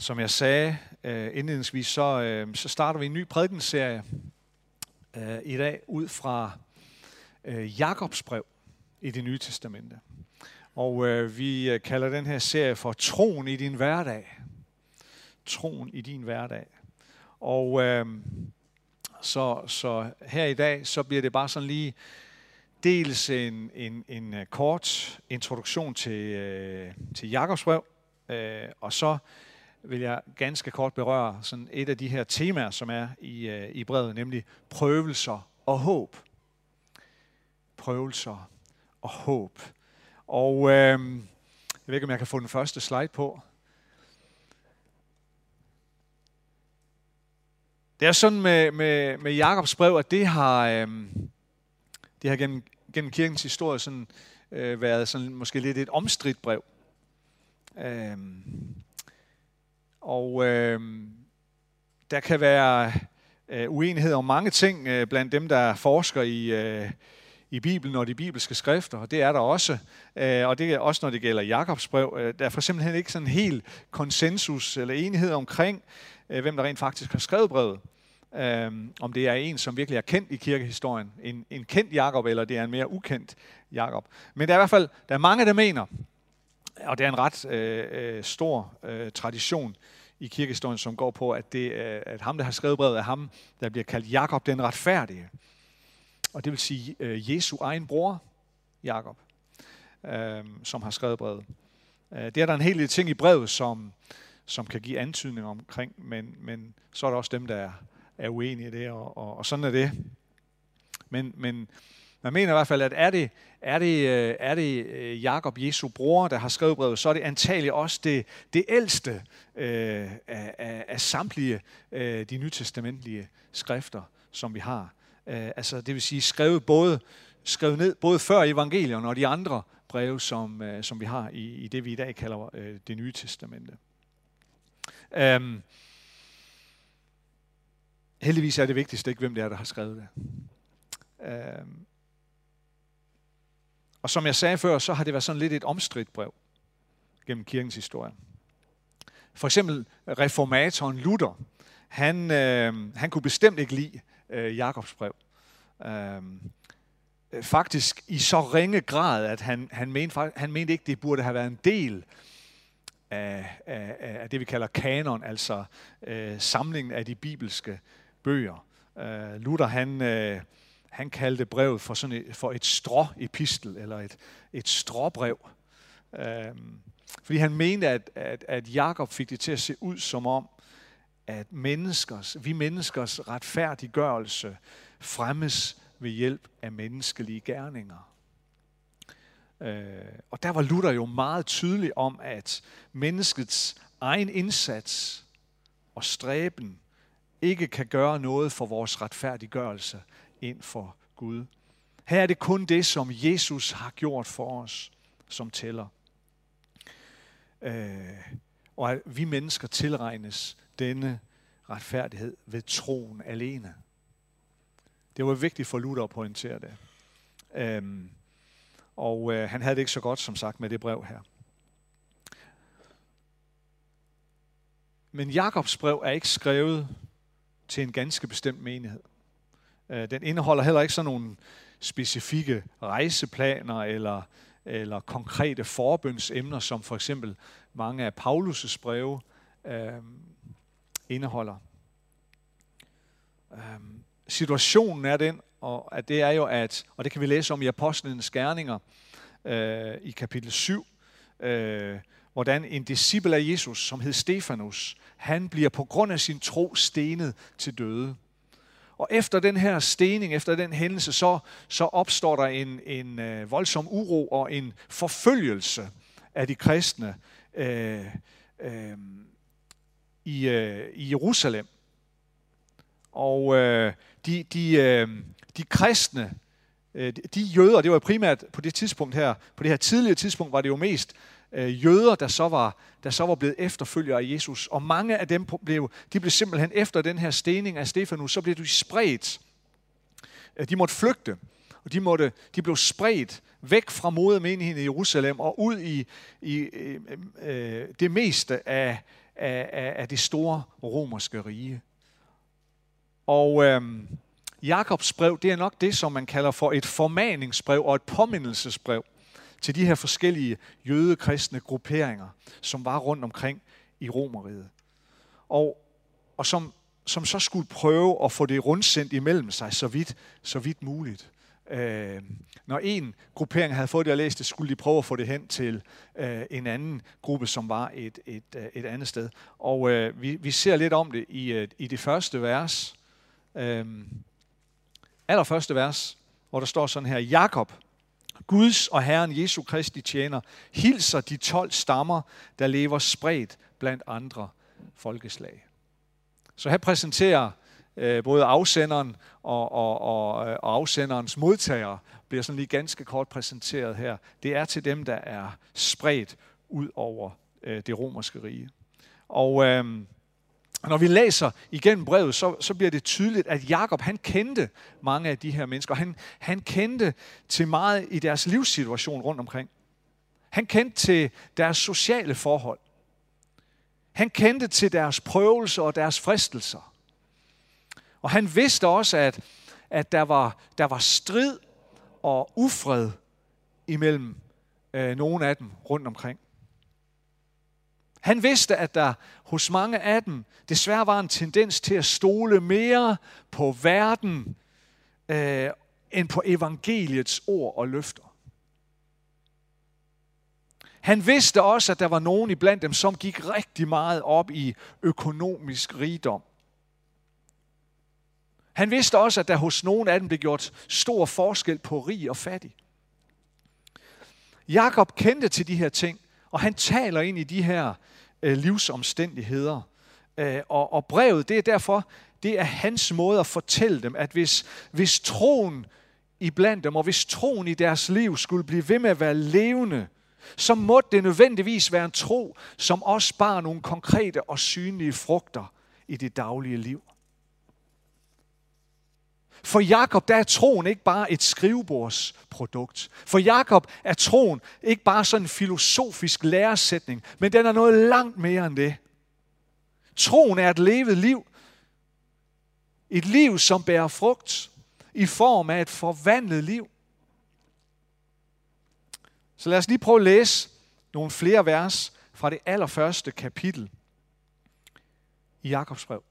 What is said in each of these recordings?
Som jeg sagde øh, indledningsvis, så, øh, så starter vi en ny prædikenserie øh, i dag ud fra øh, Jakobs brev i det nye testamente. Og øh, vi øh, kalder den her serie for Troen i din hverdag. Troen i din hverdag. Og øh, så, så her i dag, så bliver det bare sådan lige dels en, en, en øh, kort introduktion til, øh, til Jakobs brev, øh, og så vil jeg ganske kort berøre sådan et af de her temaer, som er i, øh, i brevet, nemlig prøvelser og håb. Prøvelser og håb. Og øh, jeg ved ikke, om jeg kan få den første slide på. Det er sådan med, med, med Jakobs brev, at det har, øh, det har gennem, gennem kirkens historie sådan, øh, været sådan måske lidt et omstridt brev. Øh, og øh, der kan være øh, uenighed om mange ting øh, blandt dem, der forsker i, øh, i Bibelen og de bibelske skrifter, og det er der også. Øh, og det er også, når det gælder Jakobs brev. Øh, der er for simpelthen ikke sådan helt konsensus eller enighed omkring, øh, hvem der rent faktisk har skrevet brevet. Øh, om det er en, som virkelig er kendt i kirkehistorien, en, en kendt Jakob, eller det er en mere ukendt Jakob. Men der er i hvert fald der er mange, der mener, og det er en ret øh, øh, stor øh, tradition i kirkehistorien, som går på, at, det, øh, at ham, der har skrevet brevet, er ham, der bliver kaldt Jakob den retfærdige. Og det vil sige øh, Jesu egen bror, Jakob, øh, som har skrevet brevet. Øh, det er der en hel del ting i brevet, som, som kan give antydning omkring, men, men så er der også dem, der er, er uenige i det, og, og, og sådan er det. Men, men man mener i hvert fald, at er det, er det, øh, er det øh, Jakob, Jesu bror, der har skrevet brevet, så er det antageligt også det, det ældste øh, af, af, af samtlige øh, de nytestamentlige skrifter, som vi har. Øh, altså det vil sige skrevet både skrevet ned både før evangelierne og de andre breve, som, øh, som vi har i, i det, vi i dag kalder øh, det nye testamente. Øhm, heldigvis er det vigtigste ikke, hvem det er, der har skrevet det. Øhm, og som jeg sagde før, så har det været sådan lidt et omstridt brev gennem kirkens historie. For eksempel reformatoren Luther, han, øh, han kunne bestemt ikke lide øh, Jakobs brev. Øh, faktisk i så ringe grad, at han, han, mente, han mente ikke, det burde have været en del af, af, af det, vi kalder kanon, altså øh, samlingen af de bibelske bøger. Øh, Luther, han... Øh, han kaldte brevet for, sådan et, for et stråepistel, eller et, et stråbrev. Øhm, fordi han mente, at, at, at Jakob fik det til at se ud som om, at menneskers, vi menneskers retfærdiggørelse fremmes ved hjælp af menneskelige gerninger. Øh, og der var Luther jo meget tydelig om, at menneskets egen indsats og stræben ikke kan gøre noget for vores retfærdiggørelse ind for Gud. Her er det kun det, som Jesus har gjort for os, som tæller. Øh, og at vi mennesker tilregnes denne retfærdighed ved troen alene. Det var vigtigt for Luther at pointere det. Øhm, og øh, han havde det ikke så godt, som sagt, med det brev her. Men Jakobs brev er ikke skrevet til en ganske bestemt menighed. Øh, den indeholder heller ikke sådan nogle specifikke rejseplaner eller, eller konkrete forbønsemner, som for eksempel mange af Paulus' breve øh, indeholder. Øh, situationen er den, og at det er jo, at, og det kan vi læse om i Apostlenes Gerninger øh, i kapitel 7, øh, hvordan en disciple af Jesus, som hed Stefanus, han bliver på grund af sin tro stenet til døde. Og efter den her stening, efter den hændelse, så, så opstår der en, en øh, voldsom uro og en forfølgelse af de kristne øh, øh, i, øh, i Jerusalem. Og øh, de, de, øh, de kristne, øh, de jøder, det var primært på det tidspunkt her, på det her tidlige tidspunkt, var det jo mest øh, jøder, der så, var, der så var blevet efterfølgere af Jesus. Og mange af dem blev, de blev simpelthen efter den her stening af Stefanus, så blev de spredt. Øh, de måtte flygte, og de, måtte, de blev spredt væk fra modermenigheden i Jerusalem og ud i, i øh, øh, det meste af, af, af, af det store romerske rige. Og øh, Jakobs brev, det er nok det, som man kalder for et formaningsbrev og et påmindelsesbrev til de her forskellige jødekristne grupperinger, som var rundt omkring i Romeriet. Og, og som, som så skulle prøve at få det rundsendt imellem sig så vidt, så vidt muligt. Øh, når en gruppering havde fået det at læse det, skulle de prøve at få det hen til øh, en anden gruppe, som var et, et, øh, et andet sted. Og øh, vi, vi ser lidt om det i, øh, i det første vers. Øh, allerførste vers, hvor der står sådan her, Jakob, Guds og Herren Jesu Kristi tjener, hilser de 12 stammer, der lever spredt blandt andre folkeslag. Så her præsenterer øh, både afsenderen og, og, og, øh, og afsenderens modtager, bliver sådan lige ganske kort præsenteret her. Det er til dem, der er spredt ud over øh, det romerske rige. Og øh, når vi læser igennem brevet, så, så bliver det tydeligt, at Jakob han kendte mange af de her mennesker. Han, han kendte til meget i deres livssituation rundt omkring. Han kendte til deres sociale forhold. Han kendte til deres prøvelser og deres fristelser. Og han vidste også, at, at der, var, der var strid og ufred imellem øh, nogle af dem rundt omkring. Han vidste, at der hos mange af dem desværre var en tendens til at stole mere på verden øh, end på evangeliets ord og løfter. Han vidste også, at der var nogen iblandt dem, som gik rigtig meget op i økonomisk rigdom. Han vidste også, at der hos nogen af dem blev gjort stor forskel på rig og fattig. Jakob kendte til de her ting, og han taler ind i de her øh, livsomstændigheder. Øh, og, og brevet, det er derfor, det er hans måde at fortælle dem, at hvis, hvis troen i blandt dem, og hvis troen i deres liv skulle blive ved med at være levende, så må det nødvendigvis være en tro, som også bar nogle konkrete og synlige frugter i det daglige liv. For Jakob der er troen ikke bare et skrivebordsprodukt. For Jakob er troen ikke bare sådan en filosofisk læresætning, men den er noget langt mere end det. Troen er et levet liv. Et liv, som bærer frugt i form af et forvandlet liv. Så lad os lige prøve at læse nogle flere vers fra det allerførste kapitel i Jakobs brev.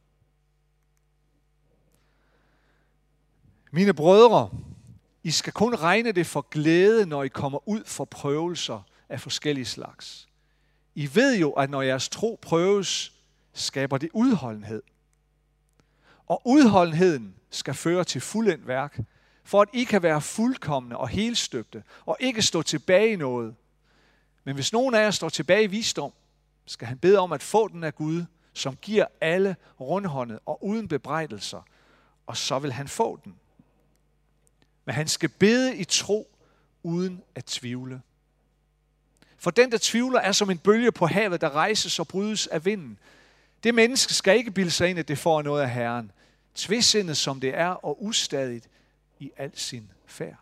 Mine brødre, I skal kun regne det for glæde, når I kommer ud for prøvelser af forskellige slags. I ved jo, at når jeres tro prøves, skaber det udholdenhed. Og udholdenheden skal føre til fuldendt værk, for at I kan være fuldkommende og helstøbte, og ikke stå tilbage i noget. Men hvis nogen af jer står tilbage i visdom, skal han bede om at få den af Gud, som giver alle rundhåndet og uden bebrejdelser, og så vil han få den. Men han skal bede i tro, uden at tvivle. For den, der tvivler, er som en bølge på havet, der rejses og brydes af vinden. Det menneske skal ikke bilde sig ind, at det får noget af Herren. Tvidsindet som det er, og ustadigt i al sin færd.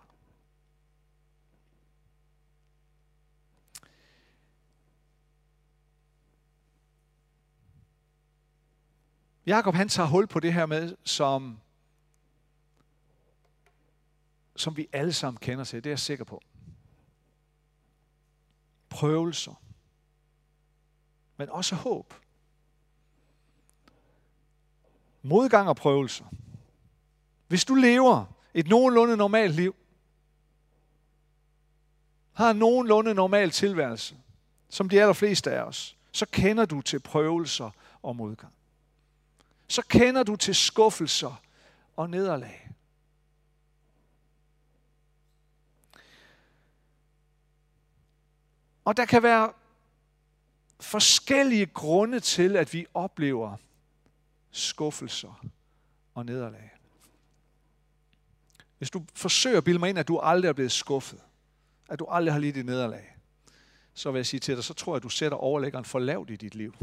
Jakob han tager hul på det her med, som som vi alle sammen kender til, det er jeg sikker på. Prøvelser. Men også håb. Modgang og prøvelser. Hvis du lever et nogenlunde normalt liv, har en nogenlunde normal tilværelse, som de allerfleste af os, så kender du til prøvelser og modgang. Så kender du til skuffelser og nederlag. Og der kan være forskellige grunde til, at vi oplever skuffelser og nederlag. Hvis du forsøger at bilde mig ind, at du aldrig er blevet skuffet, at du aldrig har lidt et nederlag, så vil jeg sige til dig, så tror jeg, at du sætter overlæggeren for lavt i dit liv.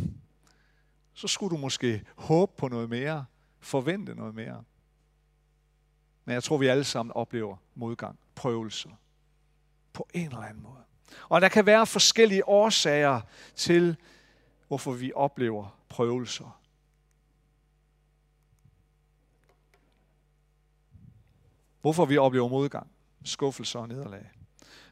Så skulle du måske håbe på noget mere, forvente noget mere. Men jeg tror, vi alle sammen oplever modgang, prøvelser, på en eller anden måde. Og der kan være forskellige årsager til hvorfor vi oplever prøvelser. Hvorfor vi oplever modgang, skuffelser og nederlag.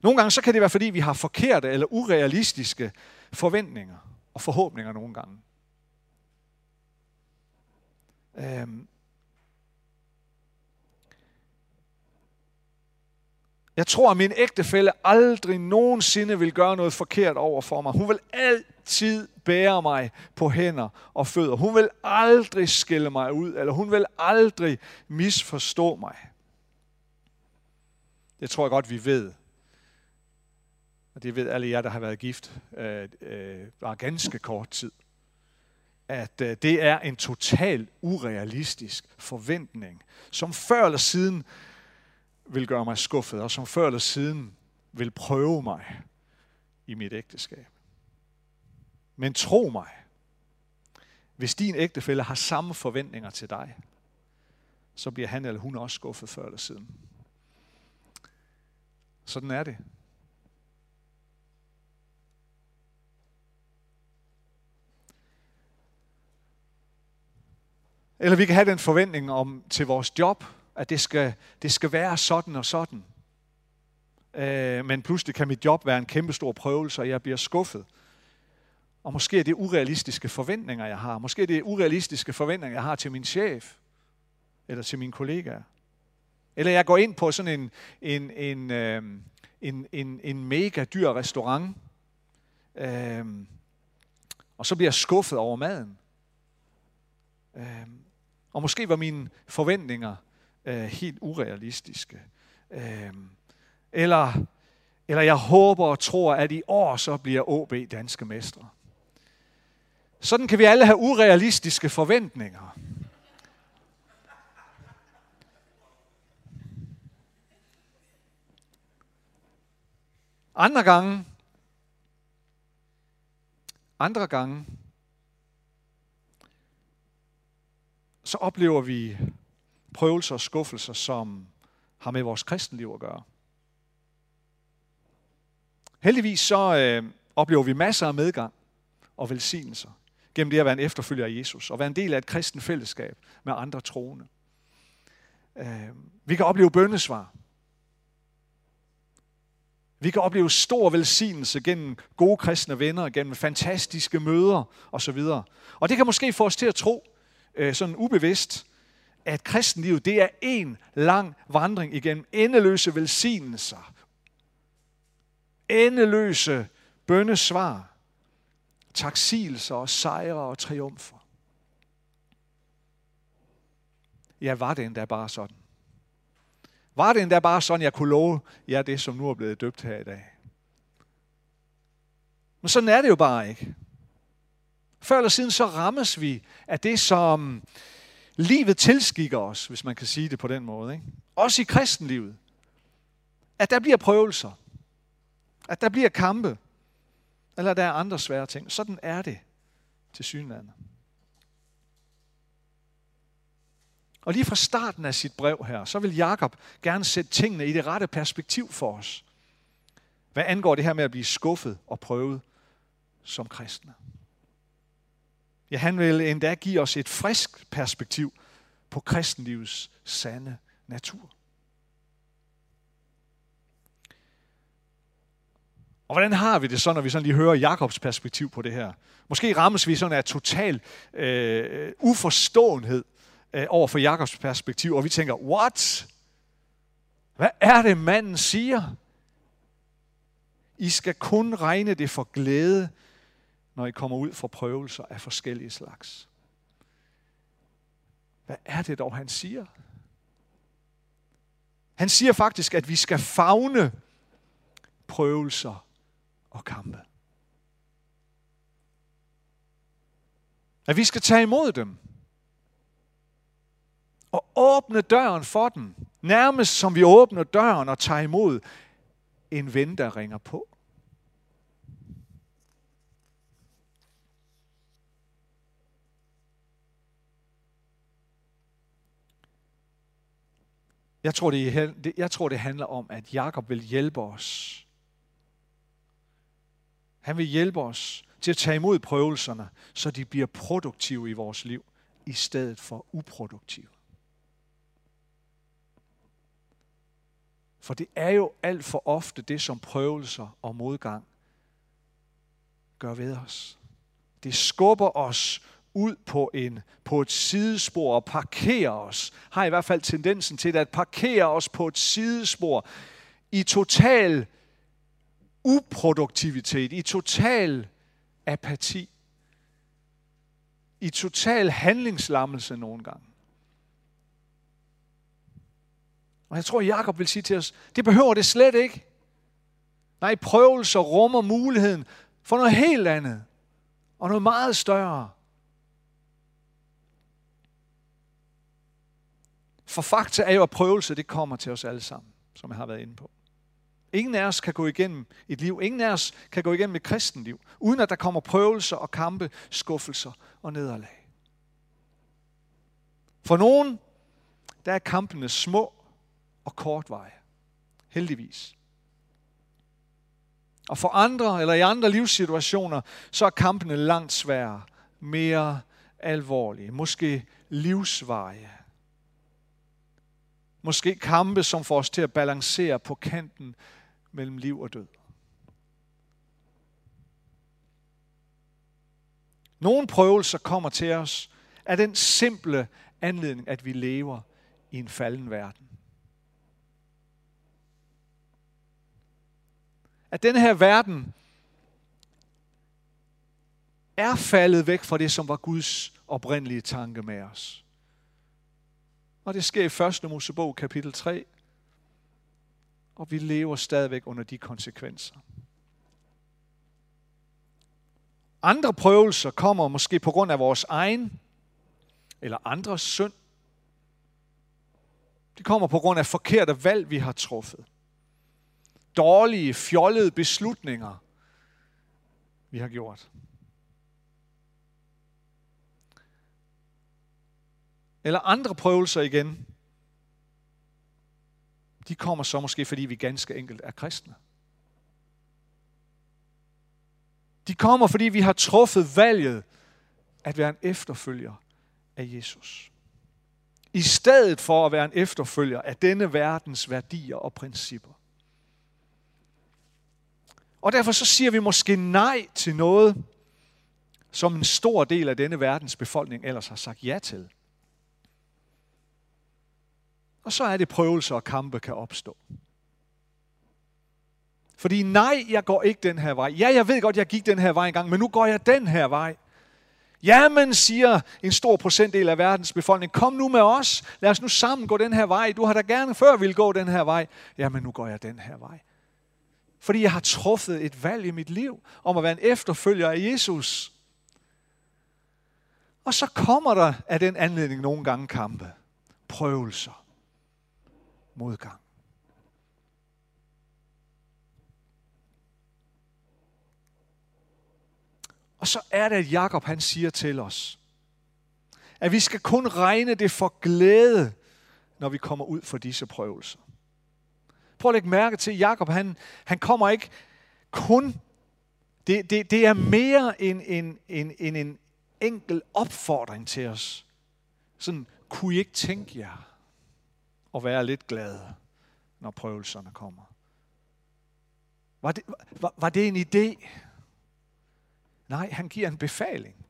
Nogle gange så kan det være, fordi vi har forkerte eller urealistiske forventninger og forhåbninger nogle gange. Øhm. Jeg tror, at min ægtefælle aldrig nogensinde vil gøre noget forkert over for mig. Hun vil altid bære mig på hænder og fødder. Hun vil aldrig skille mig ud, eller hun vil aldrig misforstå mig. Det tror jeg godt, vi ved. Og det ved alle jer, der har været gift øh, øh, bare ganske kort tid. At øh, det er en total urealistisk forventning, som før eller siden vil gøre mig skuffet, og som før eller siden vil prøve mig i mit ægteskab. Men tro mig, hvis din ægtefælle har samme forventninger til dig, så bliver han eller hun også skuffet før eller siden. Sådan er det. Eller vi kan have den forventning om til vores job, at det skal, det skal være sådan og sådan. Øh, men pludselig kan mit job være en kæmpe stor prøvelse, og jeg bliver skuffet. Og måske er det urealistiske forventninger, jeg har. Måske er det urealistiske forventninger, jeg har til min chef, eller til mine kollegaer. Eller jeg går ind på sådan en, en, en, øh, en, en, en mega dyr restaurant, øh, og så bliver jeg skuffet over maden. Øh, og måske var mine forventninger øh, helt urealistiske. Øh, eller, eller jeg håber og tror, at i år så bliver OB danske mestre. Sådan kan vi alle have urealistiske forventninger. Andre gange, andre gange, så oplever vi prøvelser og skuffelser, som har med vores kristenliv at gøre. Heldigvis så øh, oplever vi masser af medgang og velsignelser gennem det at være en efterfølger af Jesus og være en del af et kristen fællesskab med andre troende. Øh, vi kan opleve bøndesvar. Vi kan opleve stor velsignelse gennem gode kristne venner, gennem fantastiske møder osv. Og det kan måske få os til at tro, øh, sådan ubevidst, at kristenlivet det er en lang vandring igennem endeløse velsignelser, endeløse bønnesvar, taksigelser og sejre og triumfer. Ja, var det endda bare sådan? Var det endda bare sådan, jeg kunne love jer det, som nu er blevet døbt her i dag? Men sådan er det jo bare ikke. Før eller siden så rammes vi af det, som livet tilskikker os, hvis man kan sige det på den måde. Ikke? Også i kristenlivet. At der bliver prøvelser. At der bliver kampe. Eller der er andre svære ting. Sådan er det til synlandet. Og lige fra starten af sit brev her, så vil Jakob gerne sætte tingene i det rette perspektiv for os. Hvad angår det her med at blive skuffet og prøvet som kristne. Ja, han vil endda give os et frisk perspektiv på kristenlivets sande natur. Og hvordan har vi det så, når vi sådan lige hører Jakobs perspektiv på det her? Måske rammes vi sådan af total øh, uforståenhed øh, over for Jakobs perspektiv, og vi tænker, what? Hvad er det, manden siger? I skal kun regne det for glæde, når I kommer ud for prøvelser af forskellige slags. Hvad er det dog, han siger? Han siger faktisk, at vi skal fagne prøvelser og kampe. At vi skal tage imod dem. Og åbne døren for dem. Nærmest som vi åbner døren og tager imod en ven, der ringer på. Jeg tror, det, jeg tror, det handler om, at Jakob vil hjælpe os. Han vil hjælpe os til at tage imod prøvelserne, så de bliver produktive i vores liv, i stedet for uproduktive. For det er jo alt for ofte det, som prøvelser og modgang gør ved os. Det skubber os ud på, en, på et sidespor og parkerer os, har i hvert fald tendensen til at parkere os på et sidespor i total uproduktivitet, i total apati, i total handlingslammelse nogle gange. Og jeg tror, Jakob vil sige til os, det behøver det slet ikke. Nej, prøvelser rummer muligheden for noget helt andet. Og noget meget større. For fakta er jo, at prøvelse det kommer til os alle sammen, som jeg har været inde på. Ingen af os kan gå igennem et liv, ingen af os kan gå igennem et kristenliv, uden at der kommer prøvelser og kampe, skuffelser og nederlag. For nogen, der er kampene små og kortveje. Heldigvis. Og for andre, eller i andre livssituationer, så er kampene langt sværere, mere alvorlige, måske livsvarige. Måske kampe, som får os til at balancere på kanten mellem liv og død. Nogle prøvelser kommer til os af den simple anledning, at vi lever i en falden verden. At den her verden er faldet væk fra det, som var Guds oprindelige tanke med os. Og det sker i 1. Mosebog kapitel 3. Og vi lever stadigvæk under de konsekvenser. Andre prøvelser kommer måske på grund af vores egen eller andres synd. Det kommer på grund af forkerte valg, vi har truffet. Dårlige, fjollede beslutninger, vi har gjort. Eller andre prøvelser igen. De kommer så måske, fordi vi ganske enkelt er kristne. De kommer, fordi vi har truffet valget at være en efterfølger af Jesus. I stedet for at være en efterfølger af denne verdens værdier og principper. Og derfor så siger vi måske nej til noget, som en stor del af denne verdens befolkning ellers har sagt ja til. Og så er det prøvelser og kampe kan opstå. Fordi nej, jeg går ikke den her vej. Ja, jeg ved godt, jeg gik den her vej engang, men nu går jeg den her vej. Jamen, siger en stor procentdel af verdens befolkning, kom nu med os. Lad os nu sammen gå den her vej. Du har da gerne før ville gå den her vej. Jamen, nu går jeg den her vej. Fordi jeg har truffet et valg i mit liv om at være en efterfølger af Jesus. Og så kommer der af den anledning nogle gange kampe, prøvelser, modgang. Og så er det, at Jakob han siger til os, at vi skal kun regne det for glæde, når vi kommer ud for disse prøvelser. Prøv at lægge mærke til, at Jacob han, han kommer ikke kun... Det, det, det er mere end en, en, en, en enkel opfordring til os. Sådan, kunne I ikke tænke jer at være lidt glade, når prøvelserne kommer? Var det, var, var det en idé? Nej, han giver en befaling.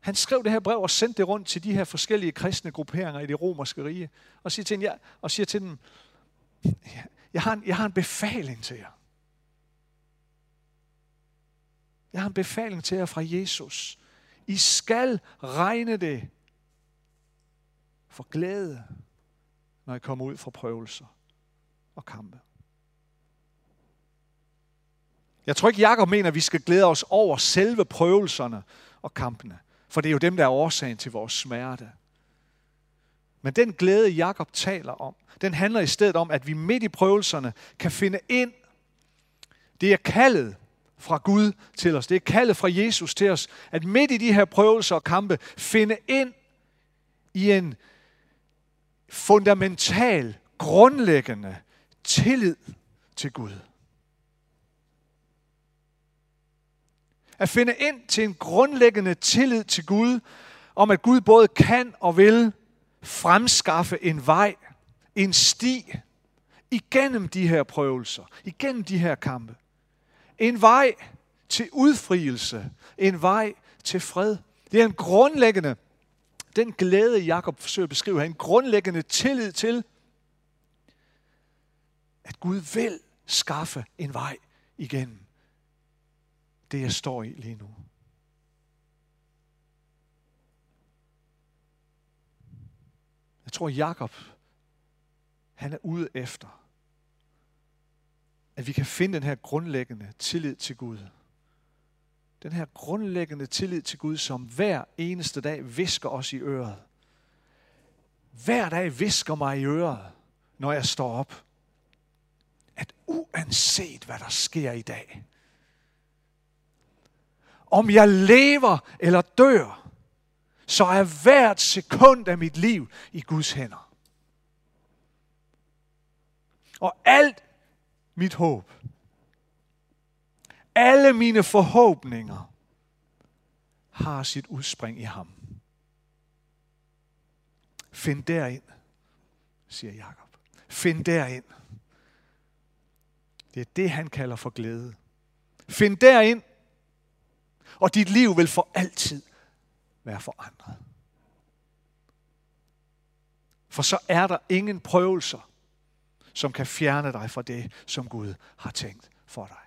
Han skrev det her brev og sendte det rundt til de her forskellige kristne grupperinger i det romerske rige, og siger til dem, ja, og siger til dem jeg, har en, jeg har en befaling til jer. Jeg har en befaling til jer fra Jesus. I skal regne det for glæde, når I kommer ud fra prøvelser og kampe. Jeg tror ikke, Jakob mener, at vi skal glæde os over selve prøvelserne og kampene. For det er jo dem, der er årsagen til vores smerte. Men den glæde, Jakob taler om, den handler i stedet om, at vi midt i prøvelserne kan finde ind. Det er kaldet fra Gud til os. Det er kaldet fra Jesus til os, at midt i de her prøvelser og kampe, finde ind i en fundamental, grundlæggende tillid til Gud. At finde ind til en grundlæggende tillid til Gud, om at Gud både kan og vil fremskaffe en vej, en sti, igennem de her prøvelser, igennem de her kampe. En vej til udfrielse, en vej til fred. Det er en grundlæggende, den glæde, Jakob forsøger at beskrive her, en grundlæggende tillid til, at Gud vil skaffe en vej igennem det, jeg står i lige nu. Jeg tror, Jakob, han er ude efter, at vi kan finde den her grundlæggende tillid til Gud. Den her grundlæggende tillid til Gud, som hver eneste dag visker os i øret. Hver dag visker mig i øret, når jeg står op. At uanset hvad der sker i dag, om jeg lever eller dør, så er hvert sekund af mit liv i Guds hænder. Og alt mit håb, alle mine forhåbninger har sit udspring i ham. Find derind, siger Jakob. Find derind. Det er det, han kalder for glæde. Find derind, og dit liv vil for altid være forandret. For så er der ingen prøvelser, som kan fjerne dig fra det, som Gud har tænkt for dig.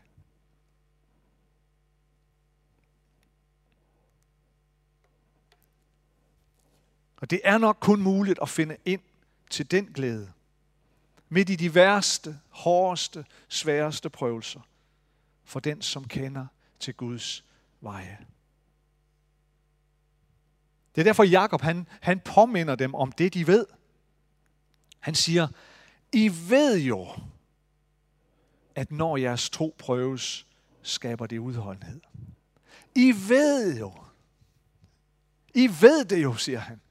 Og det er nok kun muligt at finde ind til den glæde, midt i de værste, hårdeste, sværeste prøvelser, for den, som kender til Guds veje. Det er derfor Jakob han, han påminder dem om det, de ved. Han siger, I ved jo, at når jeres tro prøves, skaber det udholdenhed. I ved jo. I ved det jo, siger han.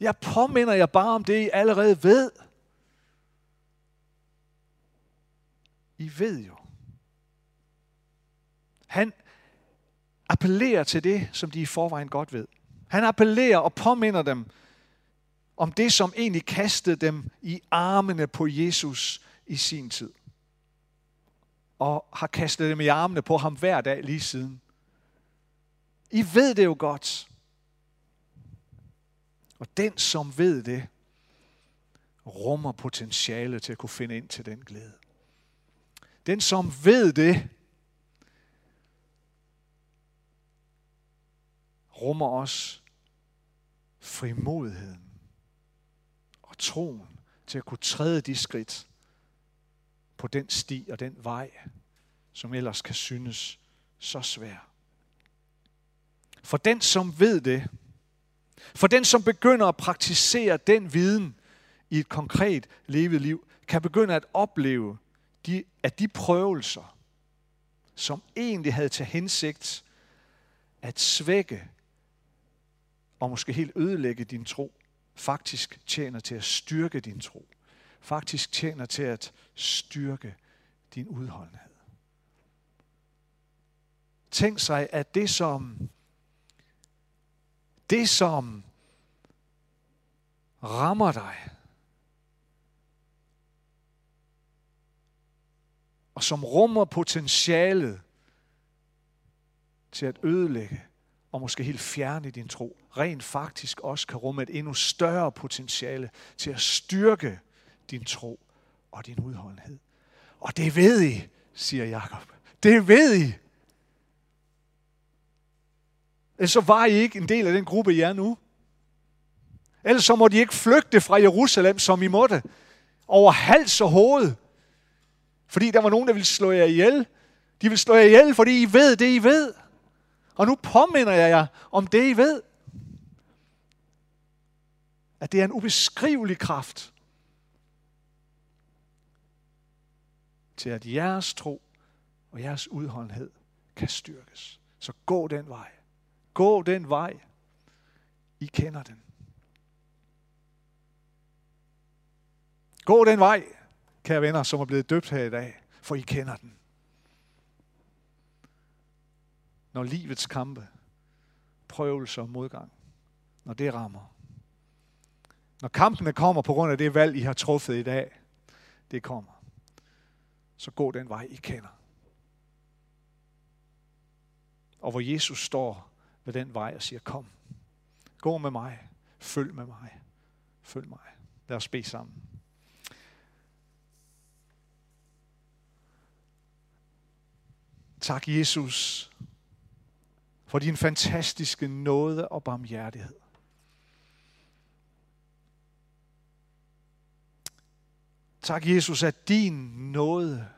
Jeg påminder jer bare om det, I allerede ved. I ved jo. Han appellerer til det, som de i forvejen godt ved. Han appellerer og påminder dem om det, som egentlig kastede dem i armene på Jesus i sin tid. Og har kastet dem i armene på ham hver dag lige siden. I ved det jo godt. Og den, som ved det, rummer potentiale til at kunne finde ind til den glæde. Den, som ved det, rummer også frimodigheden og troen til at kunne træde de skridt på den sti og den vej, som ellers kan synes så svær. For den, som ved det, for den, som begynder at praktisere den viden i et konkret levet liv, kan begynde at opleve, de, at de prøvelser, som egentlig havde til hensigt at svække og måske helt ødelægge din tro, faktisk tjener til at styrke din tro. Faktisk tjener til at styrke din udholdenhed. Tænk sig, at det som det som rammer dig, og som rummer potentialet til at ødelægge og måske helt fjerne din tro, rent faktisk også kan rumme et endnu større potentiale til at styrke din tro og din udholdenhed. Og det ved I, siger Jakob. Det ved I. Ellers så var I ikke en del af den gruppe, I er nu. Ellers så må I ikke flygte fra Jerusalem, som I måtte, over hals og hoved. Fordi der var nogen, der ville slå jer ihjel. De ville slå jer ihjel, fordi I ved det, I ved. Og nu påminder jeg jer om det, I ved. At det er en ubeskrivelig kraft til, at jeres tro og jeres udholdenhed kan styrkes. Så gå den vej. Gå den vej. I kender den. Gå den vej, kære venner, som er blevet døbt her i dag, for I kender den. når livets kampe, prøvelser og modgang, når det rammer. Når kampene kommer på grund af det valg, I har truffet i dag, det kommer. Så gå den vej, I kender. Og hvor Jesus står ved den vej og siger, kom, gå med mig, følg med mig, følg mig. Lad os bede sammen. Tak, Jesus, for din fantastiske nåde og barmhjertighed. Tak, Jesus, at din nåde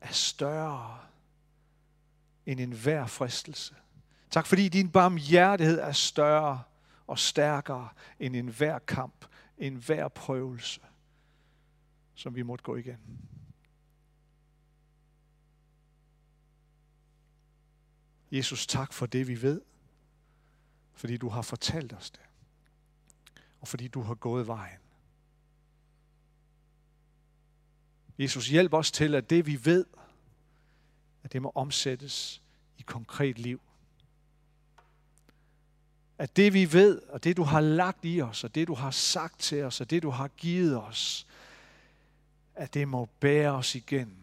er større end enhver fristelse. Tak, fordi din barmhjertighed er større og stærkere end enhver kamp, enhver prøvelse, som vi måtte gå igennem. Jesus, tak for det, vi ved, fordi du har fortalt os det, og fordi du har gået vejen. Jesus, hjælp os til, at det vi ved, at det må omsættes i konkret liv. At det vi ved, og det du har lagt i os, og det du har sagt til os, og det du har givet os, at det må bære os igen,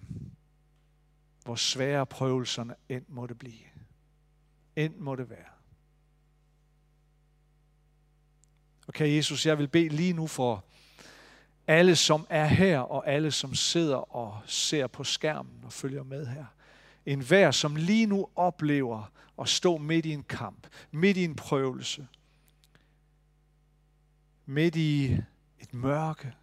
hvor svære prøvelserne end må det blive. End må det være. Okay, Jesus, jeg vil bede lige nu for alle, som er her, og alle, som sidder og ser på skærmen og følger med her. En hver, som lige nu oplever at stå midt i en kamp, midt i en prøvelse, midt i et mørke.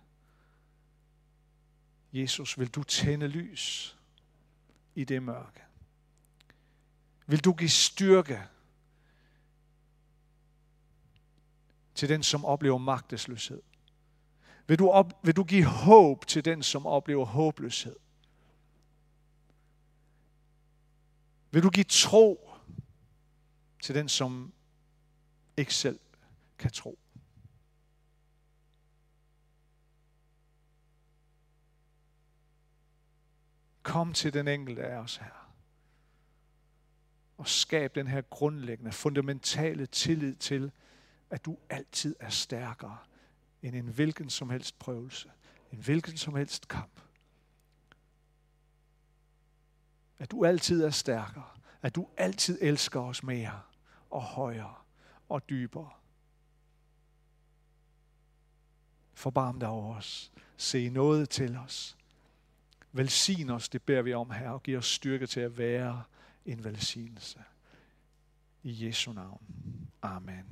Jesus, vil du tænde lys i det mørke? Vil du give styrke til den, som oplever magtesløshed? Vil du, op, vil du give håb til den, som oplever håbløshed? Vil du give tro til den, som ikke selv kan tro? Kom til den enkelte af os her. Og skab den her grundlæggende, fundamentale tillid til, at du altid er stærkere end en hvilken som helst prøvelse, en hvilken som helst kamp. At du altid er stærkere, at du altid elsker os mere og højere og dybere. Forbarm dig over os. Se noget til os. Velsign os, det beder vi om her, og giv os styrke til at være en velsignelse. I Jesu navn. Amen.